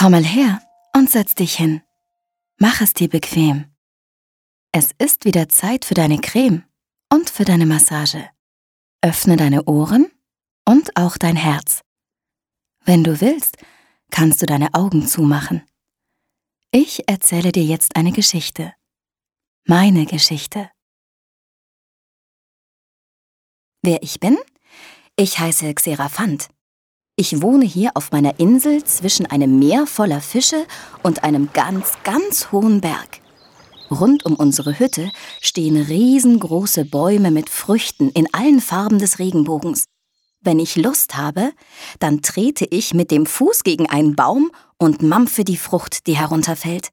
Komm mal her und setz dich hin. Mach es dir bequem. Es ist wieder Zeit für deine Creme und für deine Massage. Öffne deine Ohren und auch dein Herz. Wenn du willst, kannst du deine Augen zumachen. Ich erzähle dir jetzt eine Geschichte. Meine Geschichte. Wer ich bin? Ich heiße Xeraphant. Ich wohne hier auf meiner Insel zwischen einem Meer voller Fische und einem ganz, ganz hohen Berg. Rund um unsere Hütte stehen riesengroße Bäume mit Früchten in allen Farben des Regenbogens. Wenn ich Lust habe, dann trete ich mit dem Fuß gegen einen Baum und mampfe die Frucht, die herunterfällt.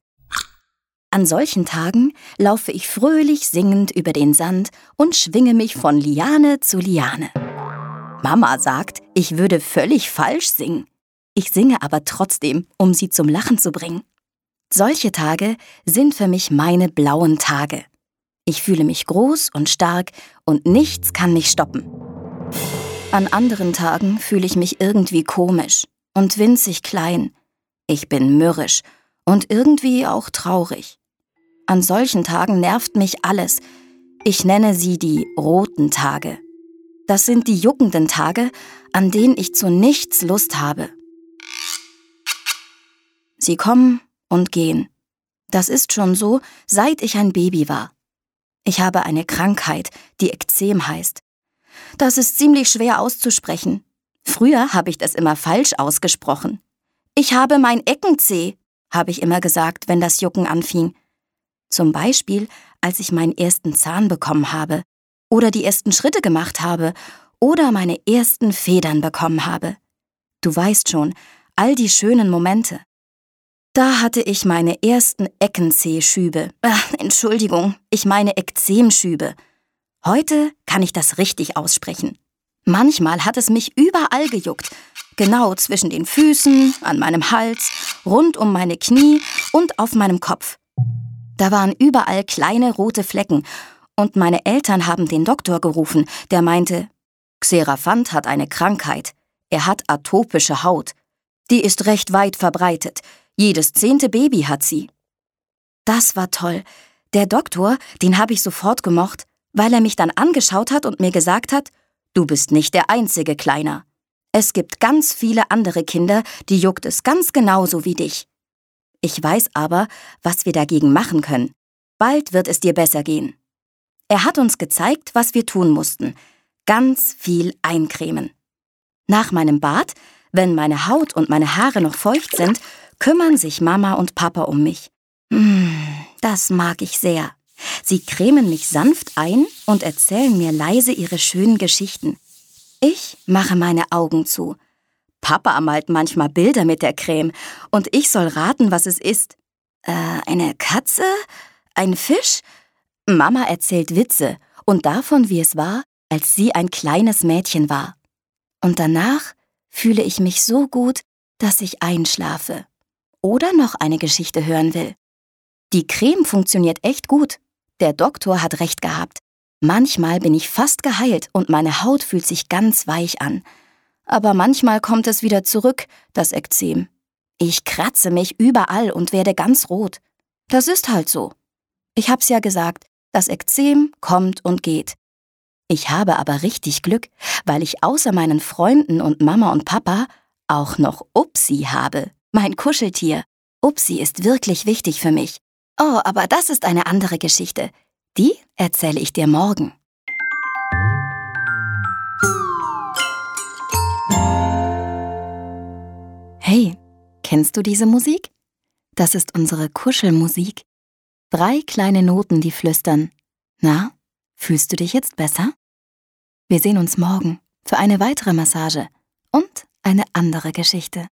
An solchen Tagen laufe ich fröhlich singend über den Sand und schwinge mich von Liane zu Liane. Mama sagt, ich würde völlig falsch singen. Ich singe aber trotzdem, um sie zum Lachen zu bringen. Solche Tage sind für mich meine blauen Tage. Ich fühle mich groß und stark und nichts kann mich stoppen. An anderen Tagen fühle ich mich irgendwie komisch und winzig klein. Ich bin mürrisch und irgendwie auch traurig. An solchen Tagen nervt mich alles. Ich nenne sie die roten Tage. Das sind die juckenden Tage, an denen ich zu nichts Lust habe. Sie kommen und gehen. Das ist schon so, seit ich ein Baby war. Ich habe eine Krankheit, die Ekzem heißt. Das ist ziemlich schwer auszusprechen. Früher habe ich das immer falsch ausgesprochen. Ich habe mein Eckenzeh, habe ich immer gesagt, wenn das Jucken anfing. Zum Beispiel, als ich meinen ersten Zahn bekommen habe oder die ersten Schritte gemacht habe oder meine ersten Federn bekommen habe. Du weißt schon, all die schönen Momente. Da hatte ich meine ersten Eckenzehschübe. Ach, Entschuldigung, ich meine Ekzemschübe. Heute kann ich das richtig aussprechen. Manchmal hat es mich überall gejuckt. Genau zwischen den Füßen, an meinem Hals, rund um meine Knie und auf meinem Kopf. Da waren überall kleine rote Flecken und meine Eltern haben den Doktor gerufen, der meinte, Xeraphant hat eine Krankheit. Er hat atopische Haut. Die ist recht weit verbreitet. Jedes zehnte Baby hat sie. Das war toll. Der Doktor, den habe ich sofort gemocht, weil er mich dann angeschaut hat und mir gesagt hat, du bist nicht der einzige Kleiner. Es gibt ganz viele andere Kinder, die juckt es ganz genauso wie dich. Ich weiß aber, was wir dagegen machen können. Bald wird es dir besser gehen. Er hat uns gezeigt, was wir tun mussten. Ganz viel eincremen. Nach meinem Bad, wenn meine Haut und meine Haare noch feucht sind, kümmern sich Mama und Papa um mich. Hm, das mag ich sehr. Sie cremen mich sanft ein und erzählen mir leise ihre schönen Geschichten. Ich mache meine Augen zu. Papa malt manchmal Bilder mit der Creme und ich soll raten, was es ist. Äh, eine Katze? Ein Fisch? Mama erzählt Witze und davon, wie es war, als sie ein kleines Mädchen war. Und danach fühle ich mich so gut, dass ich einschlafe. Oder noch eine Geschichte hören will. Die Creme funktioniert echt gut. Der Doktor hat recht gehabt. Manchmal bin ich fast geheilt und meine Haut fühlt sich ganz weich an. Aber manchmal kommt es wieder zurück, das Ekzem. Ich kratze mich überall und werde ganz rot. Das ist halt so. Ich hab's ja gesagt, das Ekzem kommt und geht. Ich habe aber richtig Glück, weil ich außer meinen Freunden und Mama und Papa auch noch Upsi habe, mein Kuscheltier. Upsi ist wirklich wichtig für mich. Oh, aber das ist eine andere Geschichte. Die erzähle ich dir morgen. Hey, kennst du diese Musik? Das ist unsere Kuschelmusik. Drei kleine Noten, die flüstern. Na, fühlst du dich jetzt besser? Wir sehen uns morgen für eine weitere Massage und eine andere Geschichte.